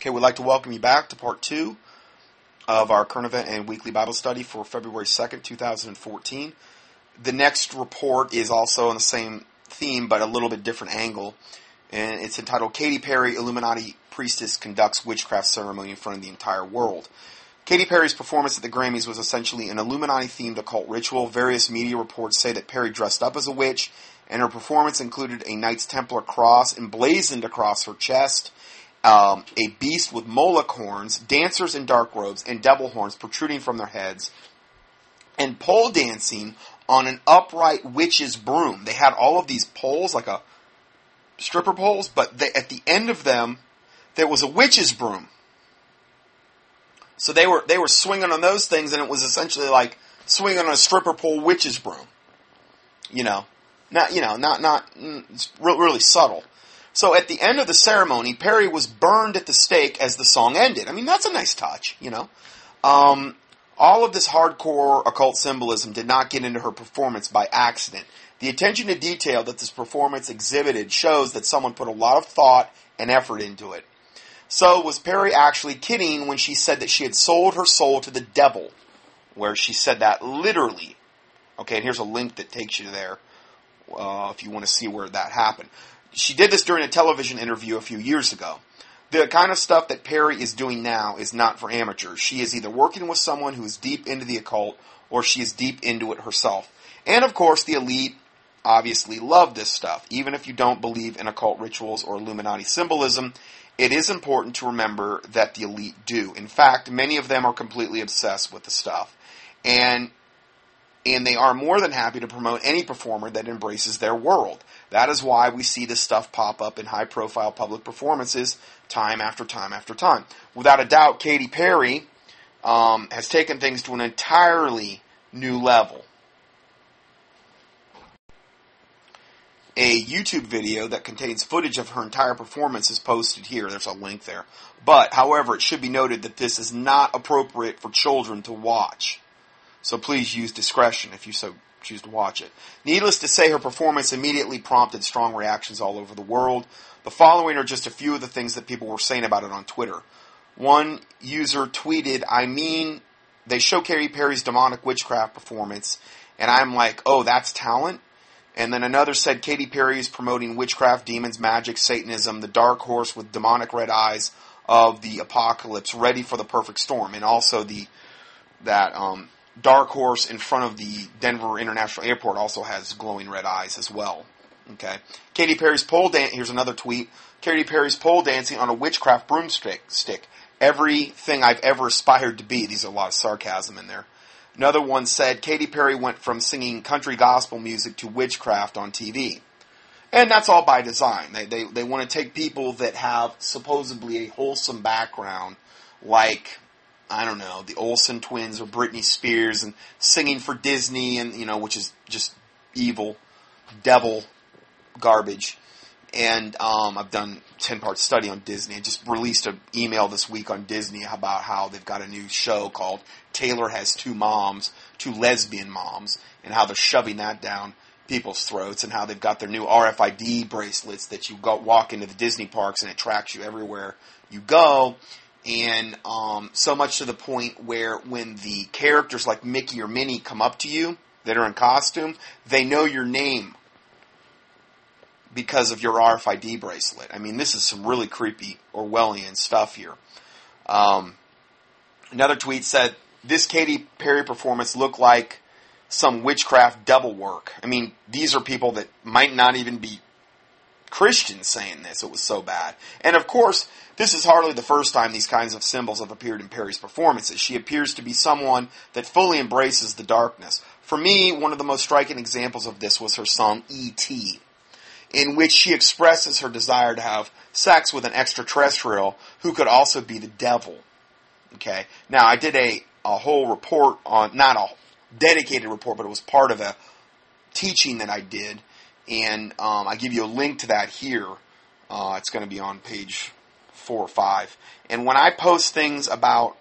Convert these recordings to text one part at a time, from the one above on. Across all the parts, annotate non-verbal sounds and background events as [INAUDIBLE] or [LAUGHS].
Okay, we'd like to welcome you back to part two of our current event and weekly Bible study for February 2nd, 2014. The next report is also on the same theme, but a little bit different angle. And it's entitled Katy Perry Illuminati Priestess Conducts Witchcraft Ceremony in Front of the Entire World. Katy Perry's performance at the Grammys was essentially an Illuminati themed occult ritual. Various media reports say that Perry dressed up as a witch, and her performance included a Knights Templar cross emblazoned across her chest um, a beast with Moloch horns, dancers in dark robes, and devil horns protruding from their heads, and pole dancing on an upright witch's broom. They had all of these poles, like a stripper poles, but they, at the end of them, there was a witch's broom. So they were they were swinging on those things, and it was essentially like swinging on a stripper pole witch's broom. You know, not you know not not mm, really subtle. So at the end of the ceremony, Perry was burned at the stake as the song ended. I mean, that's a nice touch, you know. Um, all of this hardcore occult symbolism did not get into her performance by accident. The attention to detail that this performance exhibited shows that someone put a lot of thought and effort into it. So, was Perry actually kidding when she said that she had sold her soul to the devil? Where she said that literally. Okay, and here's a link that takes you there uh, if you want to see where that happened. She did this during a television interview a few years ago. The kind of stuff that Perry is doing now is not for amateurs. She is either working with someone who is deep into the occult or she is deep into it herself. And of course, the elite obviously love this stuff. Even if you don't believe in occult rituals or Illuminati symbolism, it is important to remember that the elite do. In fact, many of them are completely obsessed with the stuff. And and they are more than happy to promote any performer that embraces their world. That is why we see this stuff pop up in high profile public performances time after time after time. Without a doubt, Katy Perry um, has taken things to an entirely new level. A YouTube video that contains footage of her entire performance is posted here. There's a link there. But, however, it should be noted that this is not appropriate for children to watch. So please use discretion if you so choose to watch it. Needless to say, her performance immediately prompted strong reactions all over the world. The following are just a few of the things that people were saying about it on Twitter. One user tweeted, I mean, they show Katy Perry's demonic witchcraft performance, and I'm like, oh, that's talent? And then another said Katy Perry is promoting witchcraft, demons, magic, Satanism, the dark horse with demonic red eyes of the apocalypse, ready for the perfect storm, and also the that um, Dark Horse in front of the Denver International Airport also has glowing red eyes as well. Okay. Katy Perry's pole dance. Here's another tweet. Katy Perry's pole dancing on a witchcraft broomstick. Stick. Everything I've ever aspired to be. These are a lot of sarcasm in there. Another one said Katy Perry went from singing country gospel music to witchcraft on TV. And that's all by design. They, they, they want to take people that have supposedly a wholesome background, like I don't know, the Olsen twins or Britney Spears and singing for Disney and, you know, which is just evil, devil garbage. And um, I've done 10 part study on Disney. I just released an email this week on Disney about how they've got a new show called Taylor Has Two Moms, Two Lesbian Moms, and how they're shoving that down people's throats and how they've got their new RFID bracelets that you go walk into the Disney parks and it tracks you everywhere you go and um, so much to the point where when the characters like Mickey or Minnie come up to you that are in costume, they know your name because of your RFID bracelet. I mean, this is some really creepy Orwellian stuff here. Um, another tweet said, "This Katy Perry performance looked like some witchcraft double work." I mean, these are people that might not even be Christians saying this. It was so bad. And of course, this is hardly the first time these kinds of symbols have appeared in Perry's performances. She appears to be someone that fully embraces the darkness. For me, one of the most striking examples of this was her song E.T., in which she expresses her desire to have sex with an extraterrestrial who could also be the devil. Okay. Now, I did a, a whole report on, not a dedicated report, but it was part of a teaching that I did and um, I give you a link to that here. Uh, it's going to be on page four or five. And when I post things about,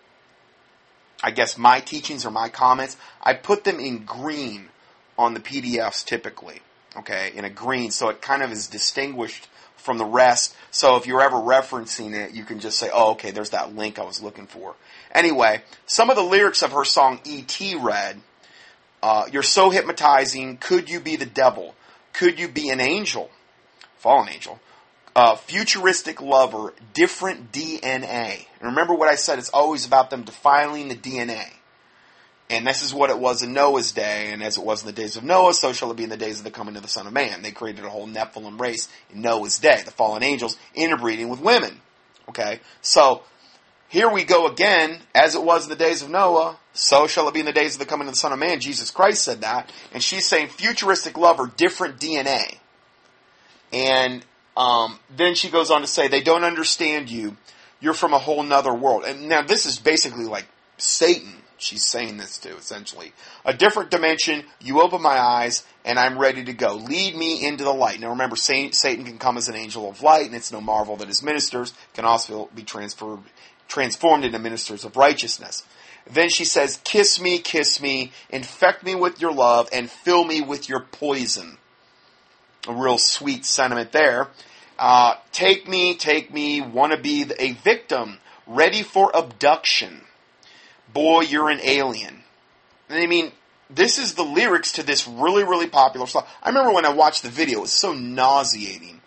I guess, my teachings or my comments, I put them in green on the PDFs typically. Okay, in a green, so it kind of is distinguished from the rest. So if you're ever referencing it, you can just say, oh, okay, there's that link I was looking for. Anyway, some of the lyrics of her song E.T. read, uh, You're so hypnotizing. Could you be the devil? Could you be an angel? Fallen angel. Futuristic lover, different DNA. And remember what I said, it's always about them defiling the DNA. And this is what it was in Noah's day, and as it was in the days of Noah, so shall it be in the days of the coming of the Son of Man. They created a whole Nephilim race in Noah's day, the fallen angels interbreeding with women. Okay? So, here we go again, as it was in the days of Noah, so shall it be in the days of the coming of the Son of Man. Jesus Christ said that, and she's saying futuristic lover, different DNA. And um, then she goes on to say, they don't understand you. You're from a whole nother world. And now this is basically like Satan she's saying this to, essentially. A different dimension, you open my eyes, and I'm ready to go. Lead me into the light. Now remember, Satan can come as an angel of light, and it's no marvel that his ministers can also be transferred, transformed into ministers of righteousness. Then she says, Kiss me, kiss me, infect me with your love, and fill me with your poison. A real sweet sentiment there. Uh, take me, take me, want to be a victim, ready for abduction boy, you're an alien. And I mean, this is the lyrics to this really, really popular song. I remember when I watched the video, it was so nauseating.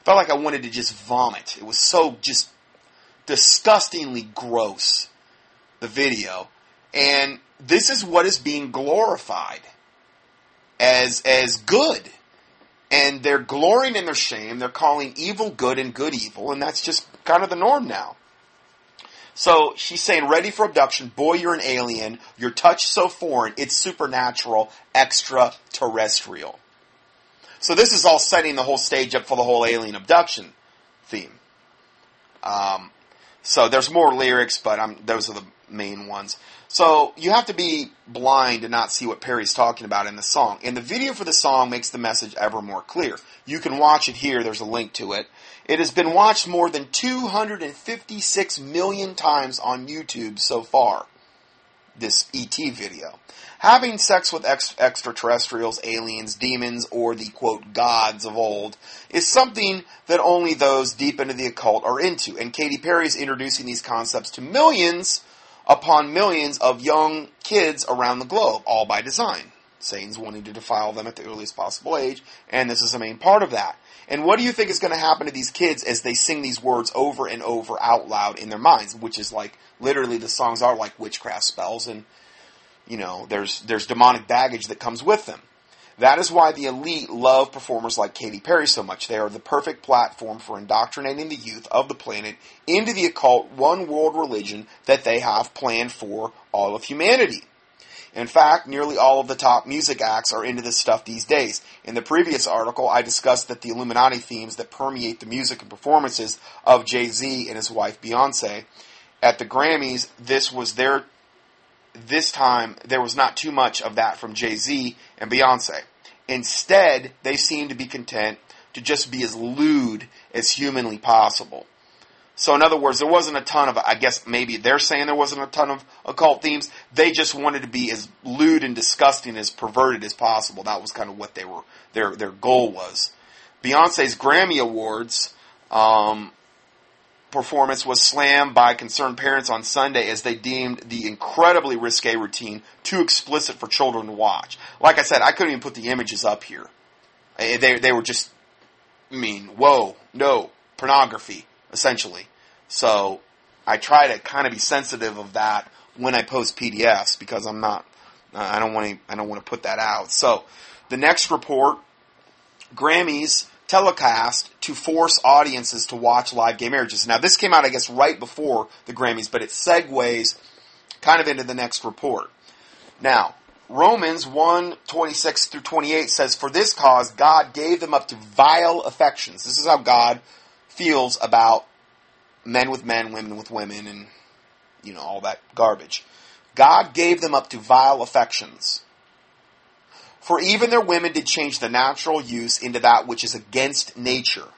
I felt like I wanted to just vomit. It was so just disgustingly gross, the video. And this is what is being glorified as, as good. And they're glorying in their shame. They're calling evil good and good evil. And that's just kind of the norm now. So she's saying, ready for abduction. Boy, you're an alien. Your touch so foreign. It's supernatural, extraterrestrial. So this is all setting the whole stage up for the whole alien abduction theme. Um, so there's more lyrics, but I'm, those are the main ones. So you have to be blind to not see what Perry's talking about in the song. And the video for the song makes the message ever more clear. You can watch it here. There's a link to it. It has been watched more than 256 million times on YouTube so far. This ET video. Having sex with ex- extraterrestrials, aliens, demons, or the quote gods of old is something that only those deep into the occult are into. And Katy Perry is introducing these concepts to millions upon millions of young kids around the globe, all by design. Satan's wanting to defile them at the earliest possible age, and this is a main part of that. And what do you think is going to happen to these kids as they sing these words over and over out loud in their minds? Which is like literally the songs are like witchcraft spells, and you know there's there's demonic baggage that comes with them. That is why the elite love performers like Katy Perry so much. They are the perfect platform for indoctrinating the youth of the planet into the occult one world religion that they have planned for all of humanity. In fact, nearly all of the top music acts are into this stuff these days. In the previous article, I discussed that the Illuminati themes that permeate the music and performances of Jay-Z and his wife Beyonce. At the Grammys, this was their this time there was not too much of that from Jay-Z and Beyonce. Instead, they seemed to be content to just be as lewd as humanly possible. So in other words, there wasn't a ton of, I guess maybe they're saying there wasn't a ton of occult themes. They just wanted to be as lewd and disgusting as perverted as possible. That was kind of what they were, their, their goal was. Beyonce's Grammy Awards, um, performance was slammed by concerned parents on Sunday as they deemed the incredibly risque routine too explicit for children to watch. Like I said, I couldn't even put the images up here. Eh, they, they were just, I mean, whoa, no, pornography essentially. So I try to kind of be sensitive of that when I post PDFs because I'm not, I don't want to, I don't want to put that out. So the next report, Grammys telecast to force audiences to watch live gay marriages. Now this came out, I guess, right before the Grammys, but it segues kind of into the next report. Now, Romans 1, 26 through 28 says, For this cause God gave them up to vile affections. This is how God feels about men with men, women with women, and, you know, all that garbage. God gave them up to vile affections. For even their women did change the natural use into that which is against nature.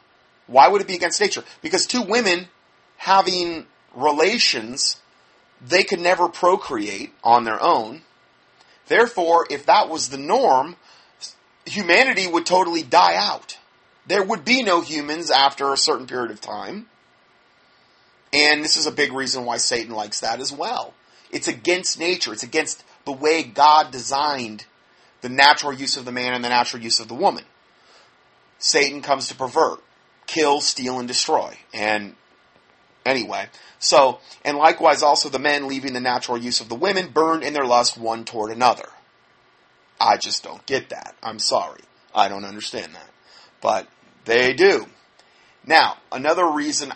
Why would it be against nature? Because two women having relations, they could never procreate on their own. Therefore, if that was the norm, humanity would totally die out there would be no humans after a certain period of time. And this is a big reason why Satan likes that as well. It's against nature. It's against the way God designed the natural use of the man and the natural use of the woman. Satan comes to pervert, kill, steal, and destroy. And anyway, so, and likewise also the men leaving the natural use of the women burned in their lust one toward another. I just don't get that. I'm sorry. I don't understand that. But they do. Now, another reason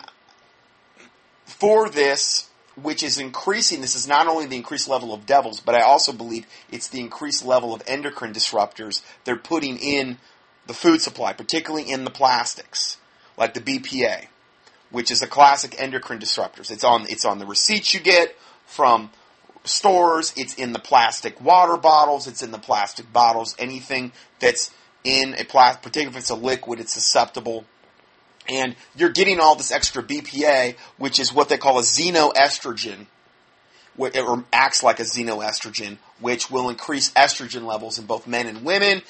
for this, which is increasing, this is not only the increased level of devils, but I also believe it's the increased level of endocrine disruptors they're putting in the food supply, particularly in the plastics, like the BPA, which is a classic endocrine disruptors. It's on it's on the receipts you get from stores, it's in the plastic water bottles, it's in the plastic bottles, anything that's in a plastic, particularly if it's a liquid, it's susceptible. And you're getting all this extra BPA, which is what they call a xenoestrogen, or acts like a xenoestrogen, which will increase estrogen levels in both men and women,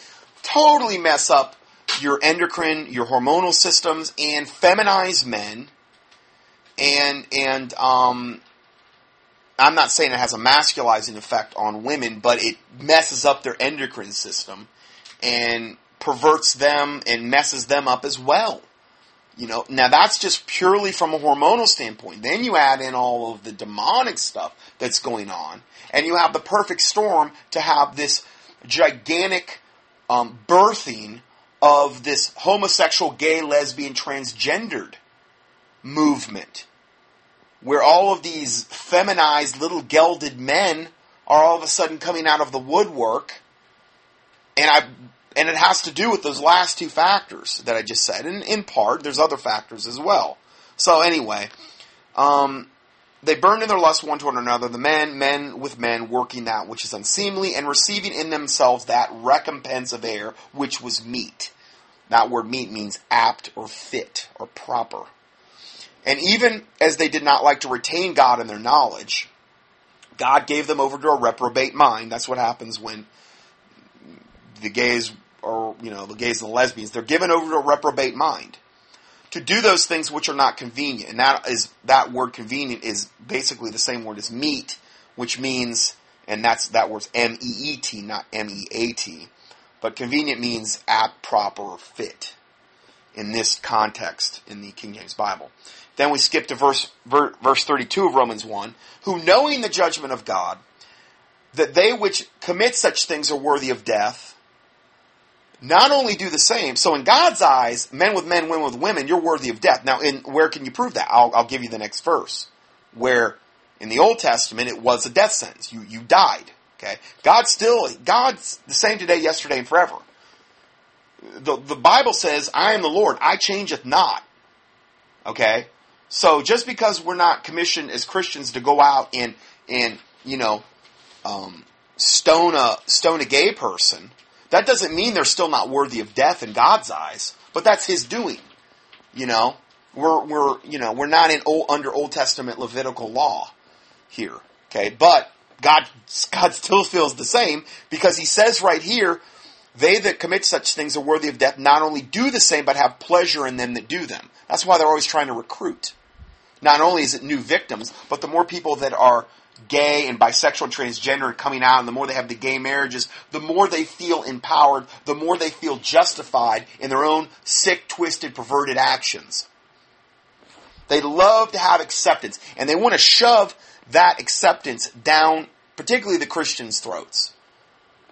totally mess up your endocrine, your hormonal systems, and feminize men. And and um, I'm not saying it has a masculizing effect on women, but it messes up their endocrine system and perverts them and messes them up as well. You know, now that's just purely from a hormonal standpoint. Then you add in all of the demonic stuff that's going on, and you have the perfect storm to have this gigantic um, birthing of this homosexual, gay, lesbian, transgendered movement, where all of these feminized little gelded men are all of a sudden coming out of the woodwork. And I and it has to do with those last two factors that I just said. And in part, there's other factors as well. So anyway, um, they burned in their lust one toward another, the men, men with men, working that which is unseemly, and receiving in themselves that recompense of air, which was meet. That word meet means apt or fit or proper. And even as they did not like to retain God in their knowledge, God gave them over to a reprobate mind. That's what happens when the gays or, you know, the gays and the lesbians, they're given over to a reprobate mind to do those things which are not convenient. And that is that word convenient is basically the same word as meet, which means and that's that word's M E E T, not M E A T. But convenient means apt, proper, fit in this context in the King James Bible. Then we skip to verse verse 32 of Romans 1, who knowing the judgment of God, that they which commit such things are worthy of death, not only do the same, so in God's eyes, men with men, women with women, you're worthy of death. Now, in where can you prove that? I'll, I'll give you the next verse, where in the Old Testament it was a death sentence. You you died. Okay, God still God's the same today, yesterday, and forever. The the Bible says, "I am the Lord; I changeth not." Okay, so just because we're not commissioned as Christians to go out and and you know um, stone a stone a gay person that doesn't mean they're still not worthy of death in God's eyes, but that's His doing. You know, we're we're you know we're not in old, under Old Testament Levitical law here. Okay, but God God still feels the same because He says right here, they that commit such things are worthy of death. Not only do the same, but have pleasure in them that do them. That's why they're always trying to recruit. Not only is it new victims, but the more people that are gay and bisexual and transgender coming out and the more they have the gay marriages, the more they feel empowered, the more they feel justified in their own sick, twisted, perverted actions. They love to have acceptance and they want to shove that acceptance down, particularly the Christians' throats.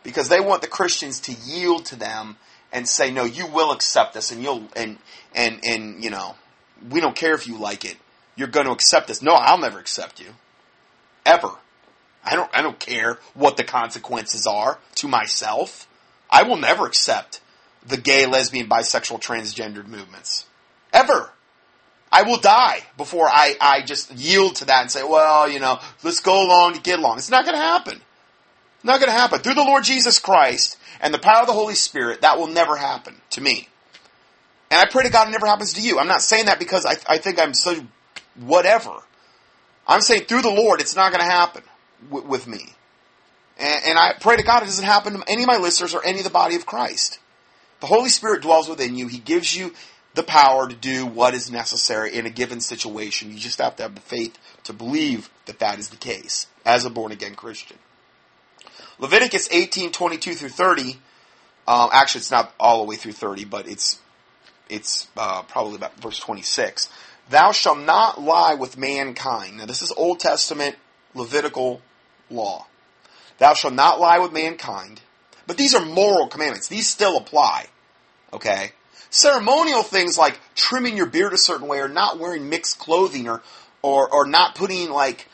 Because they want the Christians to yield to them and say, no, you will accept this and you'll, and, and, and, you know, we don't care if you like it. You're going to accept this. No, I'll never accept you ever. I don't, I don't care what the consequences are to myself. I will never accept the gay, lesbian, bisexual, transgendered movements. Ever. I will die before I, I just yield to that and say, well, you know, let's go along to get along. It's not going to happen. Not going to happen. Through the Lord Jesus Christ and the power of the Holy Spirit, that will never happen to me. And I pray to God it never happens to you. I'm not saying that because I, I think I'm so whatever. I'm saying through the Lord, it's not going to happen w- with me. And, and, I pray to God it doesn't happen to any of my listeners or any of the body of Christ. The Holy Spirit dwells within you. He gives you the power to do what is necessary in a given situation. You just have to have the faith to believe that that is the case as a born again Christian. Leviticus 18, 22 through 30, um, actually it's not all the way through 30, but it's, it's uh, probably about verse 26. Thou shalt not lie with mankind. Now this is Old Testament Levitical law. Thou shalt not lie with mankind. But these are moral commandments. These still apply. Okay? Ceremonial things like trimming your beard a certain way or not wearing mixed clothing or, or, or not putting like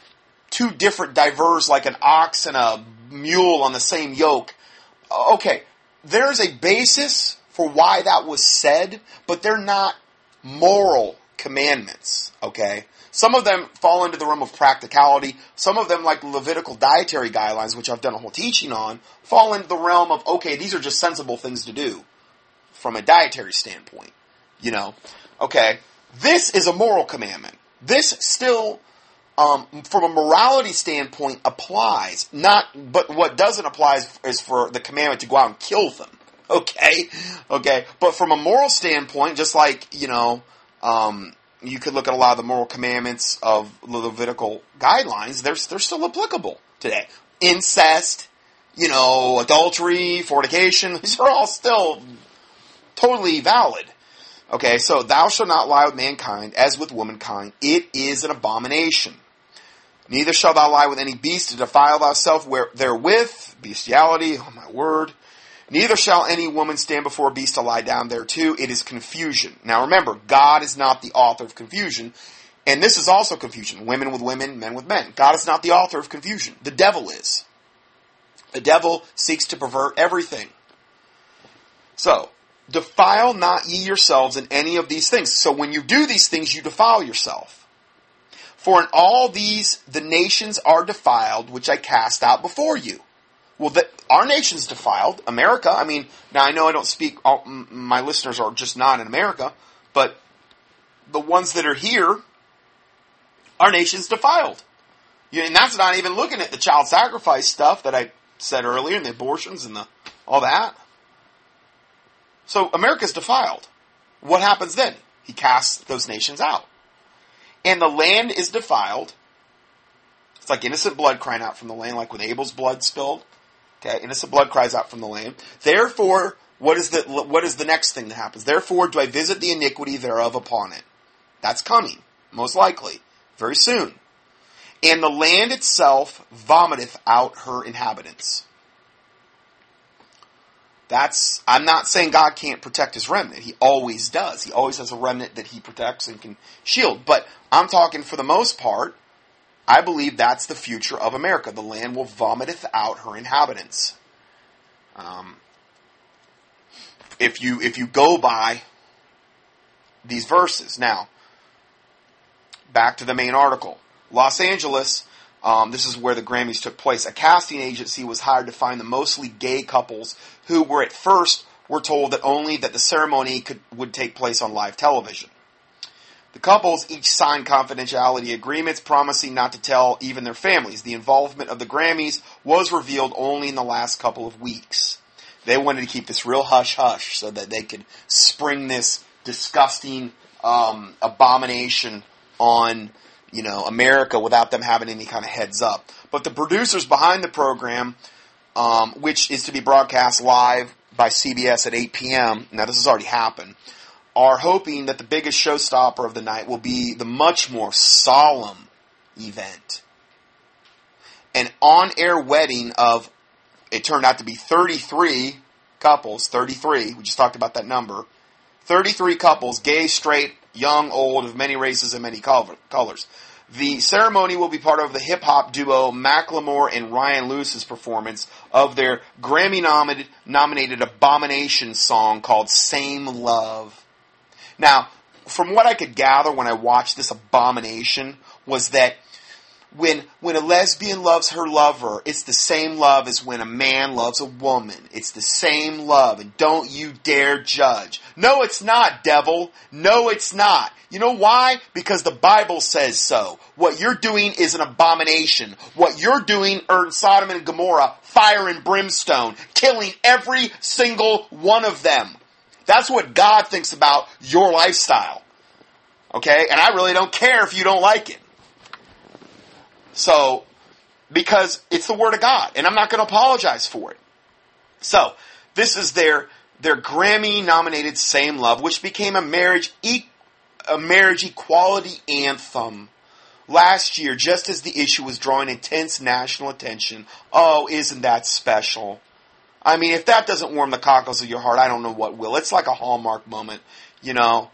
two different diverse like an ox and a mule on the same yoke. Okay, there's a basis for why that was said, but they're not moral commandments, okay? Some of them fall into the realm of practicality. Some of them, like Levitical dietary guidelines, which I've done a whole teaching on, fall into the realm of, okay, these are just sensible things to do from a dietary standpoint. You know, okay, this is a moral commandment. This still, um, from a morality standpoint, applies. Not, but what doesn't apply is, is for the commandment to go out and kill them. [LAUGHS] Okay, okay, but from a moral standpoint, just like you know, um, you could look at a lot of the moral commandments of the Levitical guidelines. They're they're still applicable today. Incest, you know, adultery, fornication. [LAUGHS] These are all still totally valid. Okay, so thou shalt not lie with mankind as with womankind. It is an abomination. Neither shalt thou lie with any beast to defile thyself where, therewith. Bestiality, oh my word. Neither shall any woman stand before a beast to lie down there too. It is confusion. Now remember, God is not the author of confusion. And this is also confusion. Women with women, men with men. God is not the author of confusion. The devil is. The devil seeks to pervert everything. So, defile not ye yourselves in any of these things. So when you do these things, you defile yourself. For in all these the nations are defiled, which I cast out before you. Well, the, our nation's defiled. America. I mean, now I know I don't speak. All, my listeners are just not in America, but the ones that are here, our nation's defiled. And that's not even looking at the child sacrifice stuff that I said earlier, and the abortions and the all that. So America's defiled. What happens then? He casts those nations out. And the land is defiled. It's like innocent blood crying out from the land, like when Abel's blood spilled. Okay, innocent blood cries out from the land. Therefore, what is the what is the next thing that happens? Therefore, do I visit the iniquity thereof upon it? That's coming, most likely, very soon. And the land itself vomiteth out her inhabitants. That's, I'm not saying God can't protect his remnant. He always does. He always has a remnant that he protects and can shield. But I'm talking for the most part, I believe that's the future of America. The land will vomiteth out her inhabitants. Um, if you if you go by these verses, now back to the main article. Los Angeles um, this is where the Grammys took place. A casting agency was hired to find the mostly gay couples who were at first were told that only that the ceremony could would take place on live television. The couples each signed confidentiality agreements promising not to tell even their families. The involvement of the Grammys was revealed only in the last couple of weeks. They wanted to keep this real hush hush so that they could spring this disgusting um, abomination on you know, America without them having any kind of heads up. But the producers behind the program, um, which is to be broadcast live by CBS at 8 p.m., now this has already happened, are hoping that the biggest showstopper of the night will be the much more solemn event. An on air wedding of, it turned out to be 33 couples, 33, we just talked about that number, 33 couples, gay, straight, young, old, of many races and many colors. The ceremony will be part of the hip hop duo Macklemore and Ryan Lewis's performance of their Grammy nominated Abomination song called Same Love. Now, from what I could gather when I watched this Abomination was that when when a lesbian loves her lover, it's the same love as when a man loves a woman. It's the same love, and don't you dare judge. No, it's not, devil. No, it's not. You know why? Because the Bible says so. What you're doing is an abomination. What you're doing earned Sodom and Gomorrah fire and brimstone, killing every single one of them. That's what God thinks about your lifestyle. Okay? And I really don't care if you don't like it. So, because it's the Word of God, and I'm not going to apologize for it. So, this is their their Grammy nominated Same Love, which became a marriage e- a marriage equality anthem last year, just as the issue was drawing intense national attention. Oh, isn't that special? I mean, if that doesn't warm the cockles of your heart, I don't know what will. It's like a hallmark moment, you know.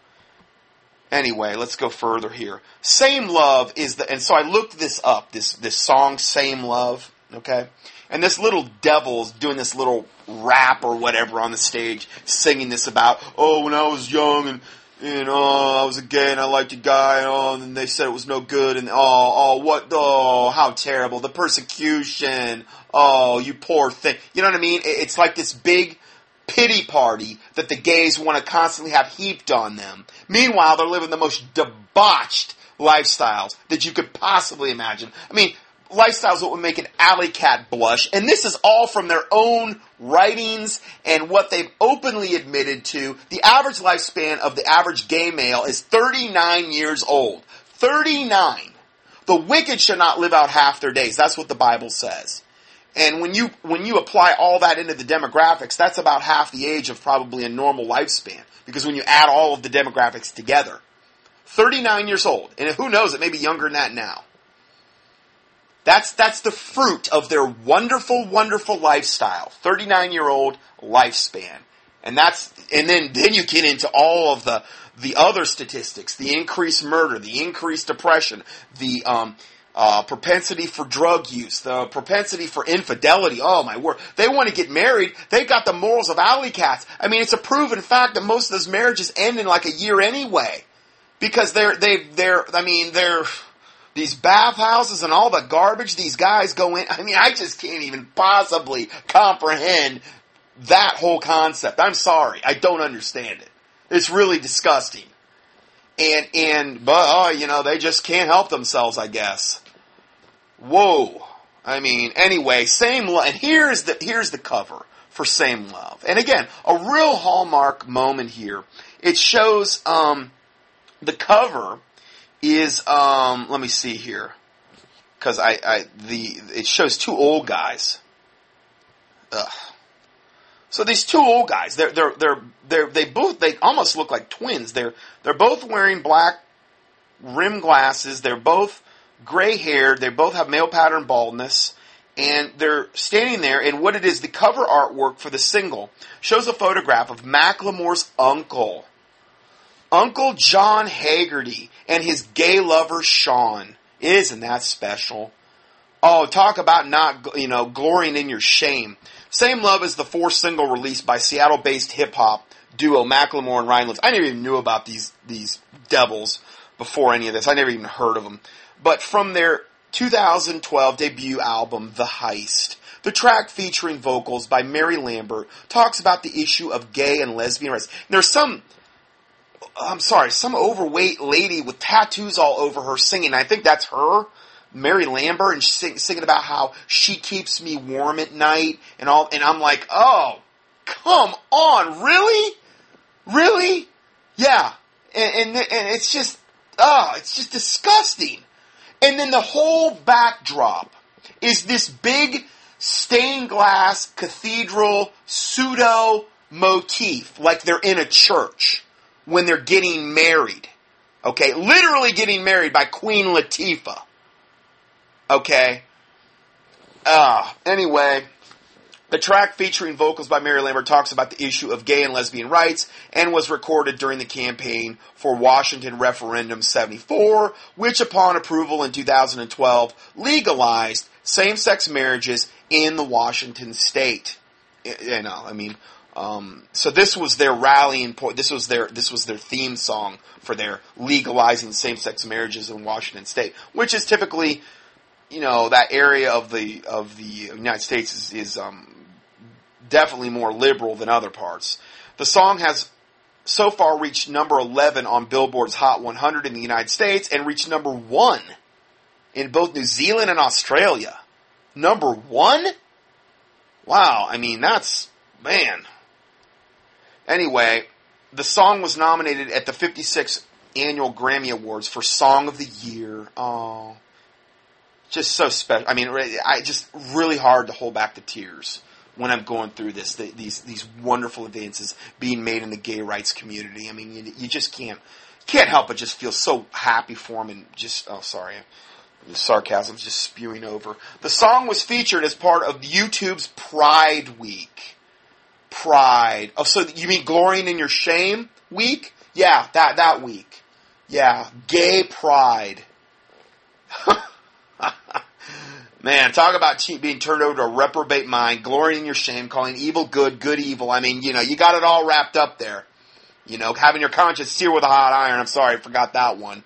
Anyway, let's go further here. Same love is the, and so I looked this up, this, this song, Same Love, okay? And this little devil's doing this little rap or whatever on the stage, singing this about, oh, when I was young and, you oh, know, I was a gay and I liked a guy, oh, and they said it was no good, and oh, oh, what, oh, how terrible, the persecution, oh, you poor thing. You know what I mean? It's like this big pity party that the gays want to constantly have heaped on them. Meanwhile, they're living the most debauched lifestyles that you could possibly imagine. I mean, lifestyles that would make an alley cat blush, and this is all from their own writings and what they've openly admitted to. The average lifespan of the average gay male is 39 years old. 39. The wicked should not live out half their days. That's what the Bible says. And when you when you apply all that into the demographics, that's about half the age of probably a normal lifespan. Because when you add all of the demographics together, 39 years old, and who knows, it may be younger than that now. That's that's the fruit of their wonderful, wonderful lifestyle. 39 year old lifespan. And that's and then then you get into all of the the other statistics, the increased murder, the increased depression, the um, uh, propensity for drug use, the propensity for infidelity. Oh my word. They want to get married. They've got the morals of alley cats. I mean, it's a proven fact that most of those marriages end in like a year anyway. Because they're, they, they're, I mean, they're, these bathhouses and all the garbage these guys go in. I mean, I just can't even possibly comprehend that whole concept. I'm sorry. I don't understand it. It's really disgusting. And, and, but, oh, you know, they just can't help themselves, I guess. Whoa. I mean, anyway, same love. And here's the, here's the cover for Same Love. And again, a real hallmark moment here. It shows, um, the cover is, um, let me see here. Cause I, I, the, it shows two old guys. Ugh. So these two old guys, they're, they're, they're, they're, they both, they almost look like twins. They're, they're both wearing black rim glasses. They're both gray haired. They both have male pattern baldness. And they're standing there, and what it is, the cover artwork for the single shows a photograph of Macklemore's uncle, Uncle John Haggerty, and his gay lover Sean. Isn't that special? Oh, talk about not, you know, glorying in your shame. Same Love is the fourth single released by Seattle-based hip-hop duo Macklemore and Ryan Lewis. I never even knew about these, these devils before any of this. I never even heard of them but from their 2012 debut album, The Heist. The track featuring vocals by Mary Lambert talks about the issue of gay and lesbian rights. There's some, I'm sorry, some overweight lady with tattoos all over her singing. I think that's her, Mary Lambert, and she's sing, singing about how she keeps me warm at night and all. And I'm like, oh, come on, really, really, yeah. And, and, and it's just, oh, it's just disgusting. And then the whole backdrop is this big stained glass cathedral pseudo motif, like they're in a church when they're getting married. Okay, literally getting married by Queen Latifah. Okay. Uh, anyway, the track featuring vocals by Mary Lambert talks about the issue of gay and lesbian rights and was recorded during the campaign for Washington Referendum 74, which upon approval in 2012 legalized same-sex marriages in the Washington state. You know, I mean, um, so this was their rallying point. This was their this was their theme song for their legalizing same-sex marriages in Washington state, which is typically, you know, that area of the of the United States is, is um, definitely more liberal than other parts. The song has so far reached number 11 on Billboard's Hot 100 in the United States and reached number 1 in both New Zealand and Australia. Number 1? Wow, I mean, that's, man. Anyway, the song was nominated at the 56th annual Grammy Awards for Song of the Year. Oh, just so special. I mean, I just really hard to hold back the tears when I'm going through this. The, these these wonderful advances being made in the gay rights community. I mean, you, you just can't can't help but just feel so happy for him and just oh sorry. The sarcasm's just spewing over. The song was featured as part of YouTube's Pride Week. Pride. Oh, so you mean glorying in your shame week? Yeah, that that week. Yeah, gay pride. [LAUGHS] Man, talk about being turned over to a reprobate mind, glorying in your shame, calling evil good, good evil. I mean, you know, you got it all wrapped up there. You know, having your conscience seared with a hot iron. I'm sorry, I forgot that one.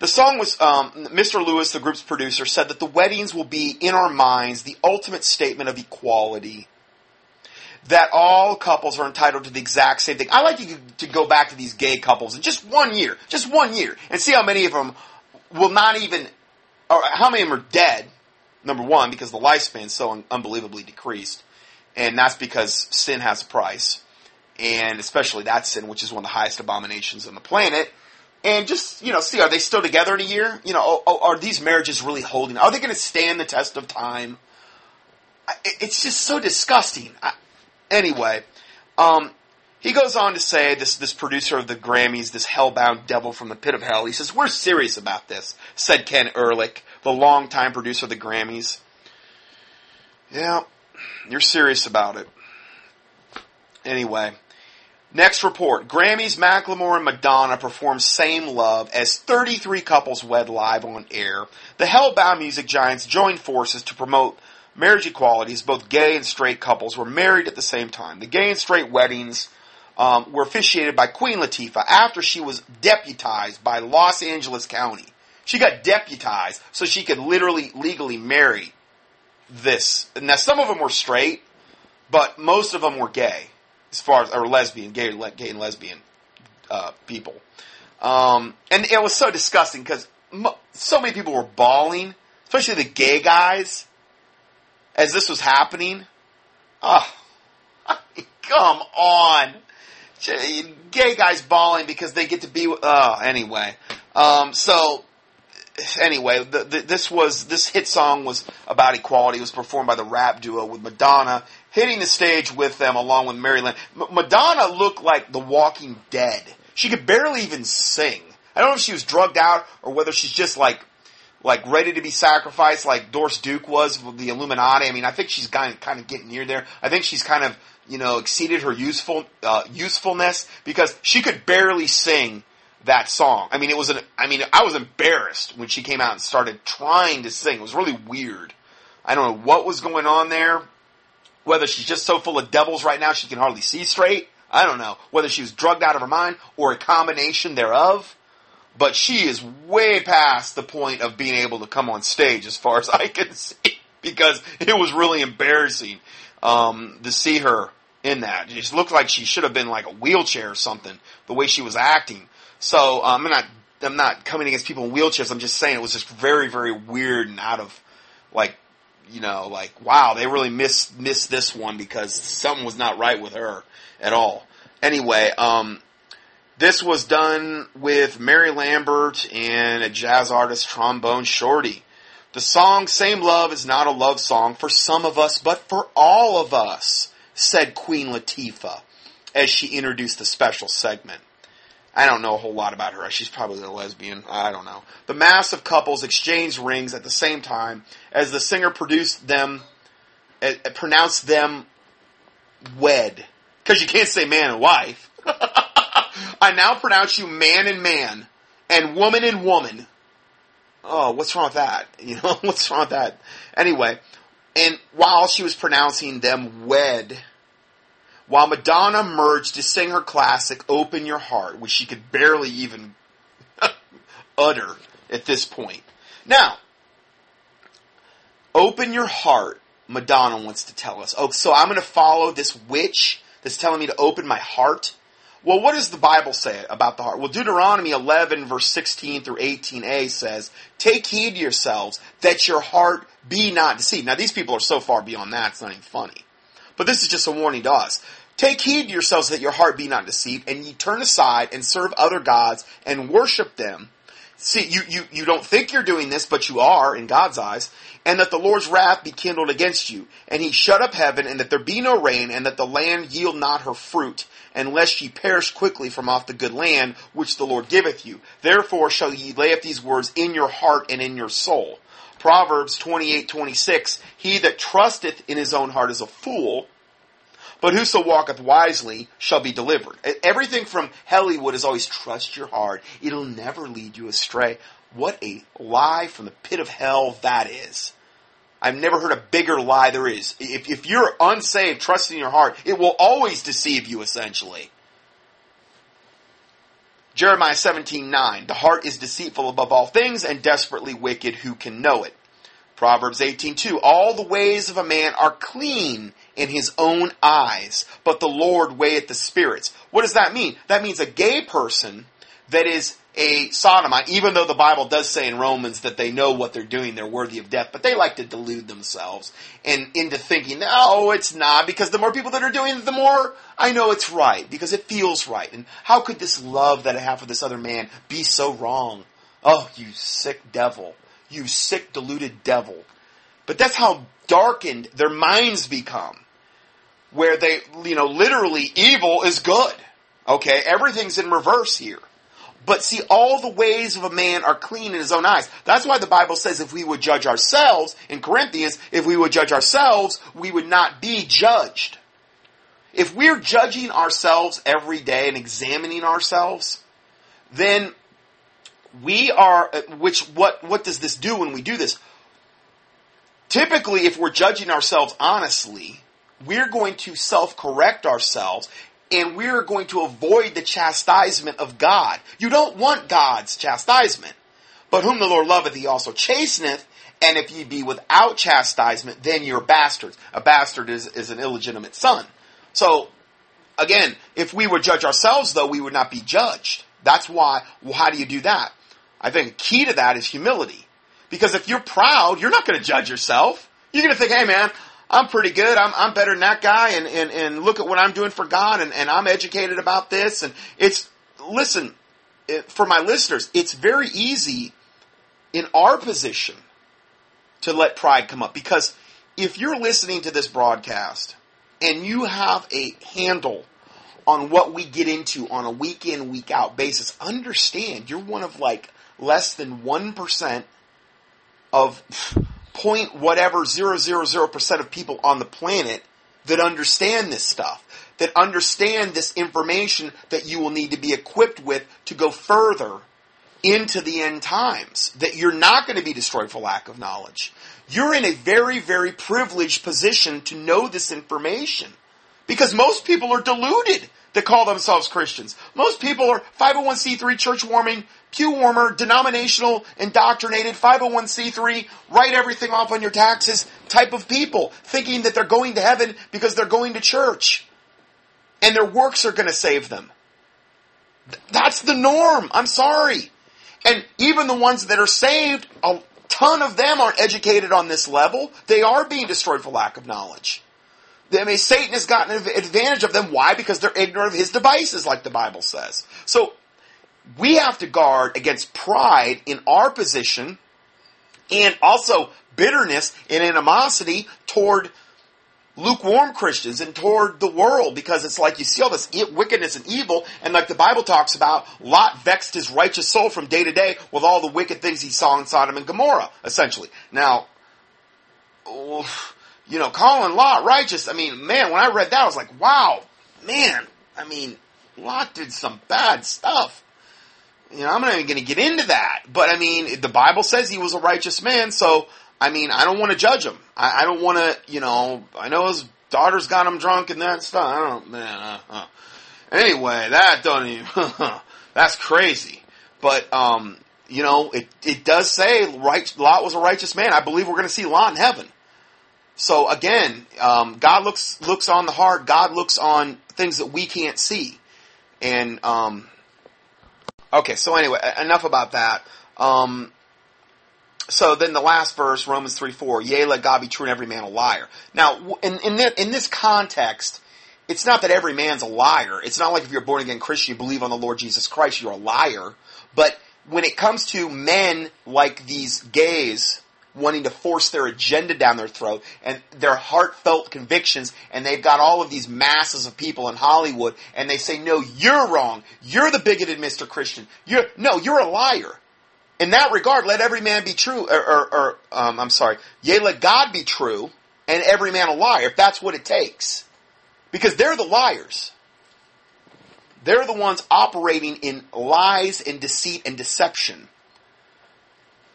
The song was, um, Mr. Lewis, the group's producer, said that the weddings will be, in our minds, the ultimate statement of equality. That all couples are entitled to the exact same thing. I like you to go back to these gay couples in just one year, just one year, and see how many of them will not even, or how many of them are dead, number one, because the lifespan is so un- unbelievably decreased. And that's because sin has a price. And especially that sin, which is one of the highest abominations on the planet and just you know see are they still together in a year? You know are, are these marriages really holding? Are they going to stand the test of time? It's just so disgusting. Anyway um, he goes on to say this this producer of the grammys this hellbound devil from the pit of hell he says we're serious about this said ken ehrlich the longtime producer of the grammys. Yeah you're serious about it. Anyway Next report. Grammys, Macklemore, and Madonna perform Same Love as 33 couples wed live on air. The Hellbound music giants joined forces to promote marriage equality as both gay and straight couples were married at the same time. The gay and straight weddings um, were officiated by Queen Latifah after she was deputized by Los Angeles County. She got deputized so she could literally, legally marry this. Now, some of them were straight, but most of them were gay as far as or lesbian, gay, gay and lesbian uh, people. Um, and it was so disgusting because so many people were bawling, especially the gay guys, as this was happening. [LAUGHS] Oh, come on. Gay guys bawling because they get to be. Oh, anyway. Um, so anyway, the, the, this was this hit song was about equality. It was performed by the rap duo with Madonna hitting the stage with them along with Mary Lambert. M- Madonna looked like The Walking Dead. She could barely even sing. I don't know if she was drugged out or whether she's just like like ready to be sacrificed, like Doris Duke was with the Illuminati. I mean, I think she's kind of, kind of getting near there. I think she's kind of you know exceeded her useful uh, usefulness because she could barely sing that song. I mean, it was an. I mean, I was embarrassed when she came out and started trying to sing. It was really weird. I don't know what was going on there. Whether she's just so full of devils right now she can hardly see straight. I don't know. Whether she was drugged out of her mind or a combination thereof. But she is way past the point of being able to come on stage as far as I can see. [LAUGHS] Because it was really embarrassing um, to see her in that. It just looked like she should have been like a wheelchair or something, the way she was acting. So um, I'm not I'm not coming against people in wheelchairs. I'm just saying it was just very very weird and out of like you know like wow they really missed missed this one because something was not right with her at all. Anyway, um, this was done with Mary Lambert and a jazz artist trombone shorty. The song Same Love is not a love song for some of us, but for all of us, said Queen Latifah as she introduced the special segment. I don't know a whole lot about her. She's probably a lesbian. I don't know. The mass of couples exchanged rings at the same time as the singer produced them, uh, pronounced them wed. Because you can't say man and wife. [LAUGHS] I now pronounce you man and man, and woman and woman. Oh, what's wrong with that? [LAUGHS] You know, what's wrong with that? Anyway, and while she was pronouncing them wed, while Madonna merged to sing her classic Open Your Heart, which she could barely even [LAUGHS] utter at this point. Now, Open Your Heart, Madonna wants to tell us. Oh, so I'm going to follow this witch that's telling me to open my heart? Well, what does the Bible say about the heart? Well, Deuteronomy 11 verse 16 through 18a says, Take heed to yourselves that your heart be not deceived. Now, these people are so far beyond that, it's not even funny. But this is just a warning to us. Take heed yourselves that your heart be not deceived, and ye turn aside and serve other gods and worship them. See, you, you, you don't think you're doing this, but you are in God's eyes, and that the Lord's wrath be kindled against you, and he shut up heaven, and that there be no rain, and that the land yield not her fruit, unless ye perish quickly from off the good land which the Lord giveth you. Therefore shall ye lay up these words in your heart and in your soul. Proverbs 28:26 He that trusteth in his own heart is a fool, but whoso walketh wisely shall be delivered. Everything from Hollywood is always trust your heart. It'll never lead you astray. What a lie from the pit of hell that is. I've never heard a bigger lie there is. If, if you're unsaved, trust in your heart, it will always deceive you essentially. Jeremiah 17:9 The heart is deceitful above all things and desperately wicked who can know it. Proverbs 18:2 All the ways of a man are clean in his own eyes, but the Lord weigheth the spirits. What does that mean? That means a gay person that is a sodomite, even though the Bible does say in Romans that they know what they're doing, they're worthy of death, but they like to delude themselves and into thinking, no, it's not, because the more people that are doing it, the more I know it's right, because it feels right. And how could this love that I have for this other man be so wrong? Oh, you sick devil. You sick, deluded devil. But that's how darkened their minds become. Where they, you know, literally evil is good. Okay? Everything's in reverse here. But see, all the ways of a man are clean in his own eyes. That's why the Bible says if we would judge ourselves, in Corinthians, if we would judge ourselves, we would not be judged. If we're judging ourselves every day and examining ourselves, then we are, which, what, what does this do when we do this? Typically, if we're judging ourselves honestly, we're going to self-correct ourselves and we're going to avoid the chastisement of God. You don't want God's chastisement. But whom the Lord loveth, he also chasteneth, and if ye be without chastisement, then you're bastards. A bastard is, is an illegitimate son. So, again, if we would judge ourselves, though, we would not be judged. That's why, well, how do you do that? I think key to that is humility. Because if you're proud, you're not going to judge yourself. You're going to think, hey man, I'm pretty good. I'm, I'm better than that guy and, and, and look at what I'm doing for God and, and I'm educated about this. And it's, listen, for my listeners, it's very easy in our position to let pride come up because if you're listening to this broadcast and you have a handle on what we get into on a week in, week out basis, understand you're one of like less than 1% of point whatever zero zero zero percent of people on the planet that understand this stuff, that understand this information that you will need to be equipped with to go further into the end times. That you're not going to be destroyed for lack of knowledge. You're in a very, very privileged position to know this information. Because most people are deluded that call themselves Christians. Most people are 501c3 church warming pew warmer, denominational, indoctrinated, 501c3, write everything off on your taxes type of people, thinking that they're going to heaven because they're going to church. And their works are going to save them. That's the norm. I'm sorry. And even the ones that are saved, a ton of them aren't educated on this level. They are being destroyed for lack of knowledge. I mean, Satan has gotten advantage of them. Why? Because they're ignorant of his devices, like the Bible says. So we have to guard against pride in our position and also bitterness and animosity toward lukewarm Christians and toward the world because it's like you see all this wickedness and evil and like the Bible talks about Lot vexed his righteous soul from day to day with all the wicked things he saw in Sodom and Gomorrah essentially. Now, you know, calling Lot righteous, I mean, man, when I read that I was like, wow, man, I mean, Lot did some bad stuff. You know, I'm not even going to get into that. But I mean, the Bible says he was a righteous man, so I mean, I don't want to judge him. I, I don't want to, you know, I know his daughters got him drunk and that stuff. I don't, man. Uh, uh. Anyway, that don't even, [LAUGHS] that's crazy. But, um, you know, it, it does say right, Lot was a righteous man. I believe we're going to see Lot in heaven. So again, um, God looks, looks on the heart. God looks on things that we can't see. And, um, Okay, so anyway, enough about that. Um, so then the last verse, Romans 3 4, yea, let God be true and every man a liar. Now, in, in, in this context, it's not that every man's a liar. It's not like if you're a born again Christian, you believe on the Lord Jesus Christ, you're a liar. But when it comes to men like these gays wanting to force their agenda down their throat and their heartfelt convictions and they've got all of these masses of people in Hollywood and they say, no, you're wrong. You're the bigoted Mr. Christian. You're, no, you're a liar. In that regard, let every man be true, or, or, or um, I'm sorry, yea, let God be true and every man a liar, if that's what it takes. Because they're the liars. They're the ones operating in lies and deceit and deception.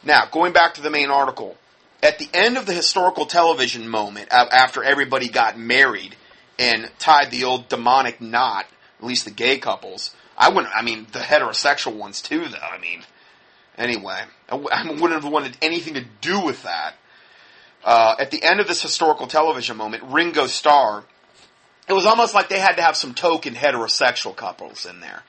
Now, going back to the main article, at the end of the historical television moment, after everybody got married and tied the old demonic knot, at least the gay couples, I wouldn't, I mean, the heterosexual ones too, though. I mean, anyway, [LAUGHS] I wouldn't have wanted anything to do with that. Uh, at the end of this historical television moment, Ringo Starr it was almost like they had to have some token heterosexual couples in there.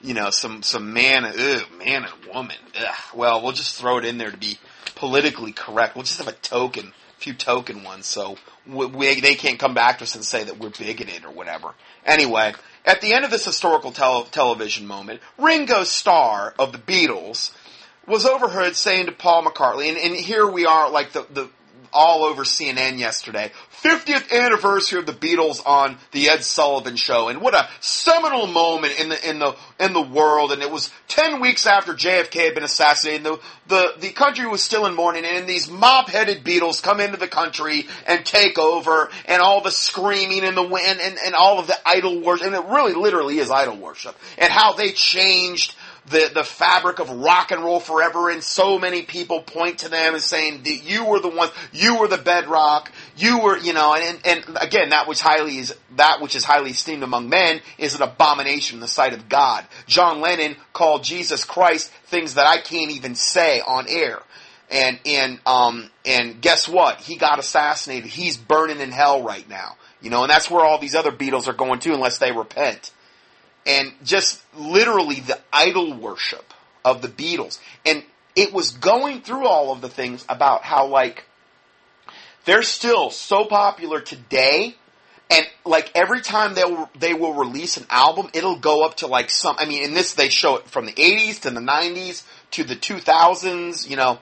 You know, some some man, ugh, man and woman. Ugh. Well, we'll just throw it in there to be politically correct. We'll just have a token, a few token ones, so we, we, they can't come back to us and say that we're bigoted or whatever. Anyway, at the end of this historical tele- television moment, Ringo Starr of the Beatles was overheard saying to Paul McCartney, and, and here we are, like the, the all over CNN yesterday. 50th anniversary of the Beatles on the Ed Sullivan Show, and what a seminal moment in the in the in the world. And it was 10 weeks after JFK had been assassinated. The the the country was still in mourning, and these mop-headed Beatles come into the country and take over, and all the screaming and the wind and, and all of the idol worship, and it really literally is idol worship, and how they changed the, the fabric of rock and roll forever and so many people point to them and saying that you were the ones, you were the bedrock, you were, you know, and, and again, that which highly is, that which is highly esteemed among men is an abomination in the sight of God. John Lennon called Jesus Christ things that I can't even say on air. And, and, um, and guess what? He got assassinated. He's burning in hell right now. You know, and that's where all these other Beatles are going to unless they repent and just literally the idol worship of the Beatles. And it was going through all of the things about how like they're still so popular today and like every time they will, they will release an album, it'll go up to like some. I mean, in this they show it from the '80s to the '90s to the 2000s. You know,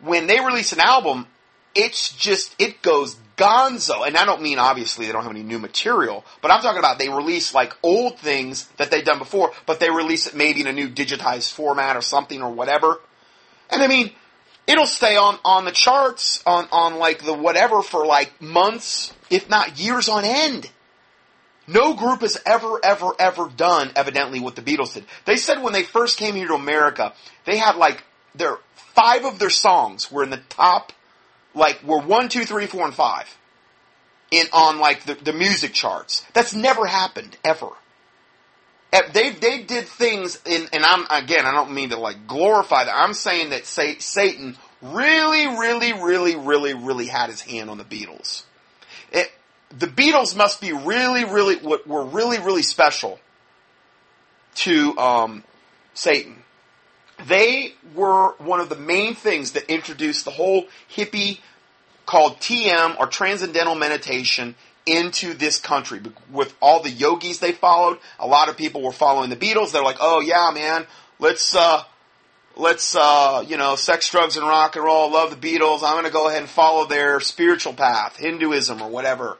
when they release an album, it's just it goes gonzo. And I don't mean obviously they don't have any new material, but I'm talking about they release like old things that they've done before, but they release it maybe in a new digitized format or something or whatever. And I mean, it'll stay on, on the charts, on, on like the whatever for like months, if not years on end. No group has ever, ever, ever done evidently what the Beatles did. They said when they first came here to America, they had like their five of their songs were in the top like we're one, two, three, four, and five in on like the, the music charts. That's never happened ever. They they did things in, and I'm again I don't mean to like glorify that. I'm saying that Satan really, really, really, really, really had his hand on the Beatles. It, the Beatles must be really, really what were really, really special to um, Satan they were one of the main things that introduced the whole hippie called TM or Transcendental Meditation into this country. With all the yogis they followed, a lot of people were following the Beatles. They're like, oh yeah, man, let's, uh, let's, uh, you know, sex, drugs, and rock and roll, love the Beatles. I'm going to go ahead and follow their spiritual path, Hinduism or whatever.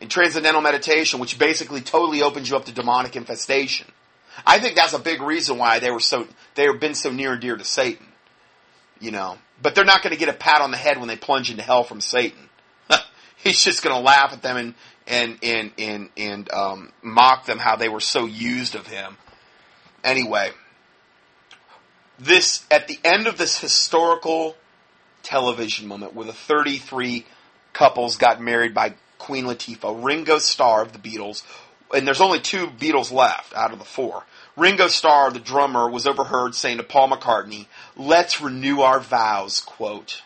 And transcendental meditation, which basically totally opens you up to demonic infestation. I think that's a big reason why they were so they have been so near and dear to Satan. You know, but they're not going to get a pat on the head when they plunge into hell from Satan. [LAUGHS] He's just going to laugh at them and and and and and um, mock them how they were so used of him. Anyway, this at the end of this historical television moment where the 33 couples got married by Queen Latifah, Ringo Starr of the Beatles, and there's only two Beatles left out of the four. Ringo Starr, the drummer, was overheard saying to Paul McCartney, let's renew our vows, quote.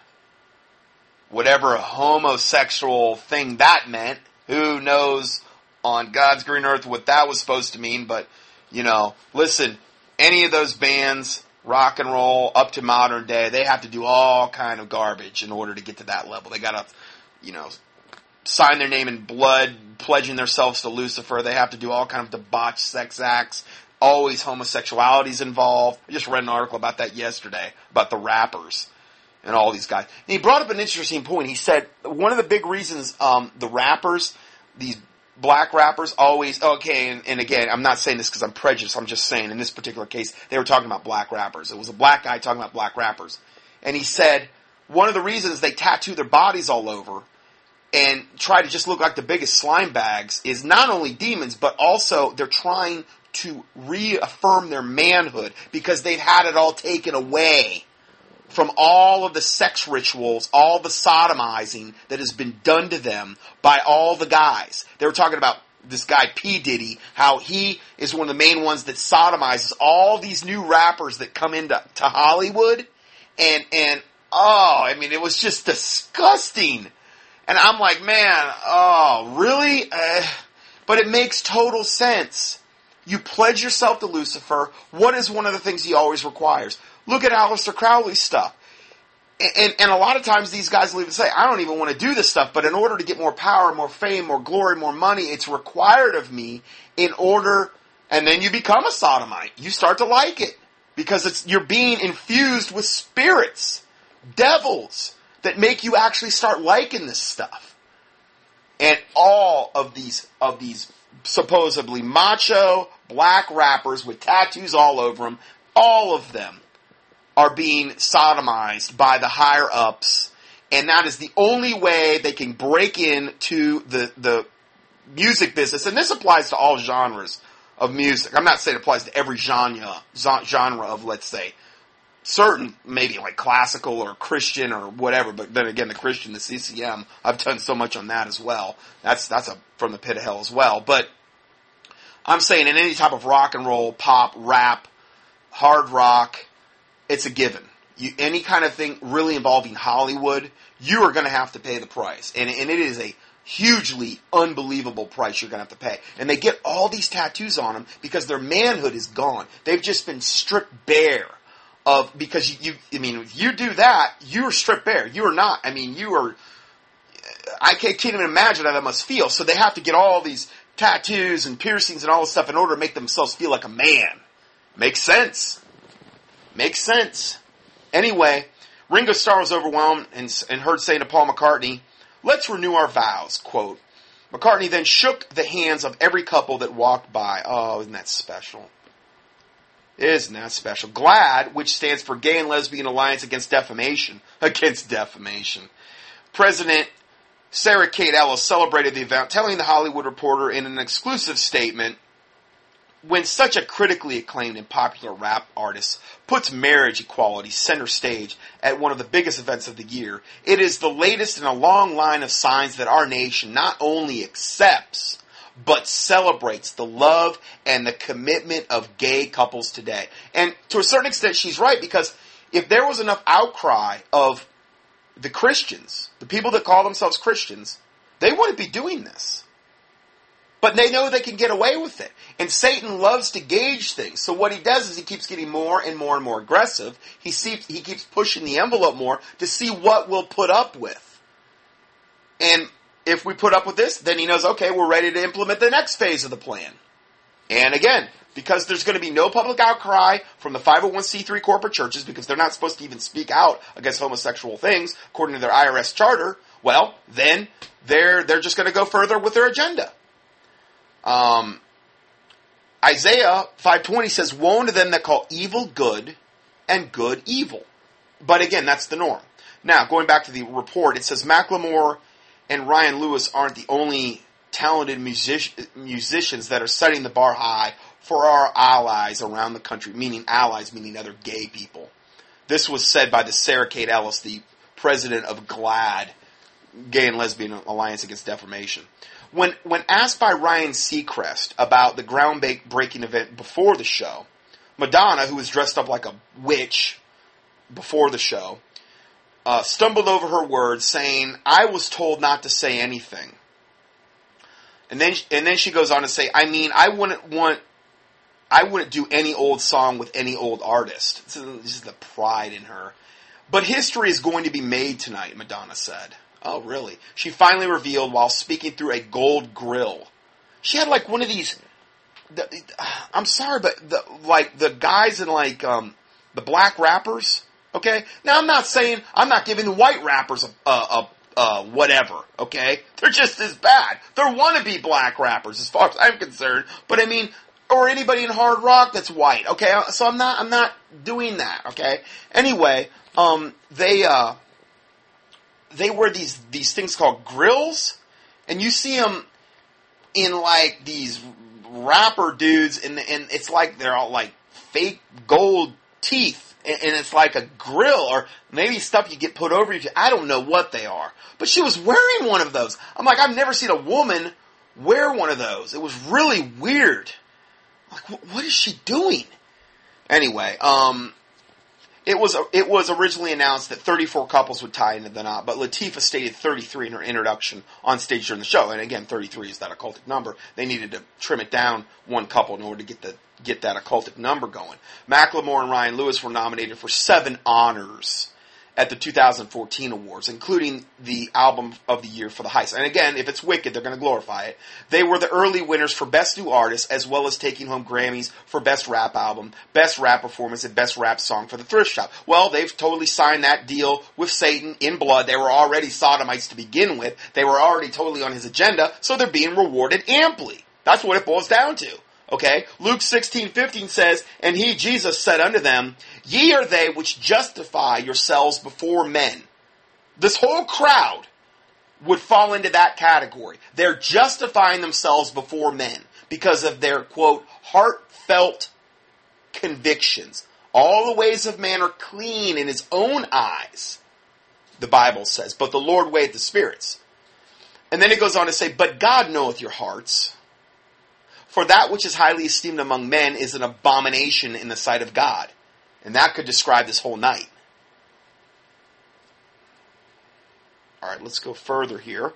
Whatever a homosexual thing that meant, who knows on God's green earth what that was supposed to mean, but, you know, listen, any of those bands, rock and roll, up to modern day, they have to do all kind of garbage in order to get to that level. They gotta, you know, sign their name in blood, pledging themselves to Lucifer. They have to do all kind of debauched sex acts. Always homosexuality's involved. I just read an article about that yesterday about the rappers and all these guys. And he brought up an interesting point. He said one of the big reasons um, the rappers, these black rappers, always okay. And, and again, I'm not saying this because I'm prejudiced. I'm just saying in this particular case, they were talking about black rappers. It was a black guy talking about black rappers, and he said one of the reasons they tattoo their bodies all over and try to just look like the biggest slime bags is not only demons, but also they're trying to reaffirm their manhood because they've had it all taken away from all of the sex rituals, all the sodomizing that has been done to them by all the guys. They were talking about this guy P. Diddy, how he is one of the main ones that sodomizes all these new rappers that come into to Hollywood. And, and, oh, I mean, it was just disgusting. And I'm like, man, oh, really? Uh, but it makes total sense. You pledge yourself to Lucifer. What is one of the things he always requires? Look at Aleister Crowley's stuff. And, and a lot of times these guys will even say, I don't even want to do this stuff, but in order to get more power, more fame, more glory, more money, it's required of me in order, and then you become a sodomite. You start to like it. Because it's, you're being infused with spirits, devils, that make you actually start liking this stuff. And all of these, of these supposedly macho black rappers with tattoos all over them, all of them are being sodomized by the higher ups, and that is the only way they can break into the the music business. And this applies to all genres of music. I'm not saying it applies to every genre genre of let's say certain maybe like classical or Christian or whatever. But then again, the Christian, the CCM, I've done so much on that as well. That's that's a from the pit of hell as well. But I'm saying in any type of rock and roll, pop, rap, hard rock, it's a given. You, any kind of thing really involving Hollywood, you are going to have to pay the price. And, and it is a hugely unbelievable price you're going to have to pay. And they get all these tattoos on them because their manhood is gone. They've just been stripped bare of, because you, you I mean, if you do that, you're stripped bare. You are not, I mean, you are, I can't, can't even imagine how that must feel. So they have to get all these tattoos and piercings and all this stuff in order to make themselves feel like a man. Makes sense. Makes sense. Anyway, Ringo Starr was overwhelmed and, and heard saying to Paul McCartney, Let's renew our vows. Quote. McCartney then shook the hands of every couple that walked by. Oh, isn't that special? Isn't that special? GLAAD, which stands for Gay and Lesbian Alliance Against Defamation, against defamation. President Sarah Kate Ellis celebrated the event, telling the Hollywood Reporter in an exclusive statement when such a critically acclaimed and popular rap artist puts marriage equality center stage at one of the biggest events of the year, it is the latest in a long line of signs that our nation not only accepts, but celebrates the love and the commitment of gay couples today. And to a certain extent, she's right because if there was enough outcry of the Christians, the people that call themselves Christians, they wouldn't be doing this. But they know they can get away with it. And Satan loves to gauge things. So what he does is he keeps getting more and more and more aggressive. He, seeps, he keeps pushing the envelope more to see what we'll put up with. And if we put up with this, then he knows, okay, we're ready to implement the next phase of the plan. And again, because there's going to be no public outcry from the 501c3 corporate churches because they're not supposed to even speak out against homosexual things according to their IRS charter, well, then they're, they're just going to go further with their agenda. Um, Isaiah 5:20 says, "Woe to them that call evil good and good evil." But again, that's the norm. Now, going back to the report, it says Macklemore and Ryan Lewis aren't the only talented music- musicians that are setting the bar high for our allies around the country, meaning allies, meaning other gay people. This was said by the Sarah Kate Ellis, the president of GLAAD, Gay and Lesbian Alliance Against Defamation. When when asked by Ryan Seacrest about the groundbreaking event before the show, Madonna, who was dressed up like a witch before the show, uh, stumbled over her words, saying, "I was told not to say anything." And then and then she goes on to say, "I mean, I wouldn't want." I wouldn't do any old song with any old artist. This is the pride in her. But history is going to be made tonight, Madonna said. Oh, really? She finally revealed while speaking through a gold grill. She had like one of these. The, I'm sorry, but the like the guys in like um, the black rappers. Okay, now I'm not saying I'm not giving the white rappers a, a, a uh, whatever. Okay, they're just as bad. They're wannabe black rappers, as far as I'm concerned. But I mean, or anybody in hard rock that's white. Okay, so I'm not I'm not doing that. Okay. Anyway, um, they uh, they wear these these things called grills, and you see them in like these rapper dudes, and and it's like they're all like fake gold teeth, and, and it's like a grill or maybe stuff you get put over you. I don't know what they are, but she was wearing one of those. I'm like, I've never seen a woman wear one of those. It was really weird. Like, what is she doing? Anyway, um, it was it was originally announced that 34 couples would tie into the knot, but Latifah stated 33 in her introduction on stage during the show. And again, 33 is that occultic number. They needed to trim it down one couple in order to get the get that occultic number going. Macklemore and Ryan Lewis were nominated for seven honors at the 2014 awards, including the album of the year for the heist. And again, if it's Wicked, they're going to glorify it. They were the early winners for Best New Artist, as well as taking home Grammys for Best Rap Album, Best Rap Performance, and Best Rap Song for the Thrift Shop. Well, they've totally signed that deal with Satan in blood. They were already sodomites to begin with. They were already totally on his agenda, so they're being rewarded amply. That's what it boils down to. Okay? Luke 16, 15 says, And he, Jesus, said unto them, Ye are they which justify yourselves before men. This whole crowd would fall into that category. They're justifying themselves before men because of their, quote, heartfelt convictions. All the ways of man are clean in his own eyes, the Bible says, but the Lord weigheth the spirits. And then it goes on to say, But God knoweth your hearts. For that which is highly esteemed among men is an abomination in the sight of God. And that could describe this whole night. All right, let's go further here.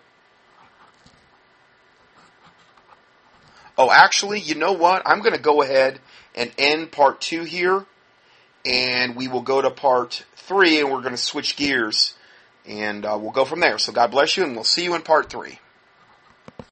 Oh, actually, you know what? I'm going to go ahead and end part two here, and we will go to part three, and we're going to switch gears, and uh, we'll go from there. So God bless you, and we'll see you in part three.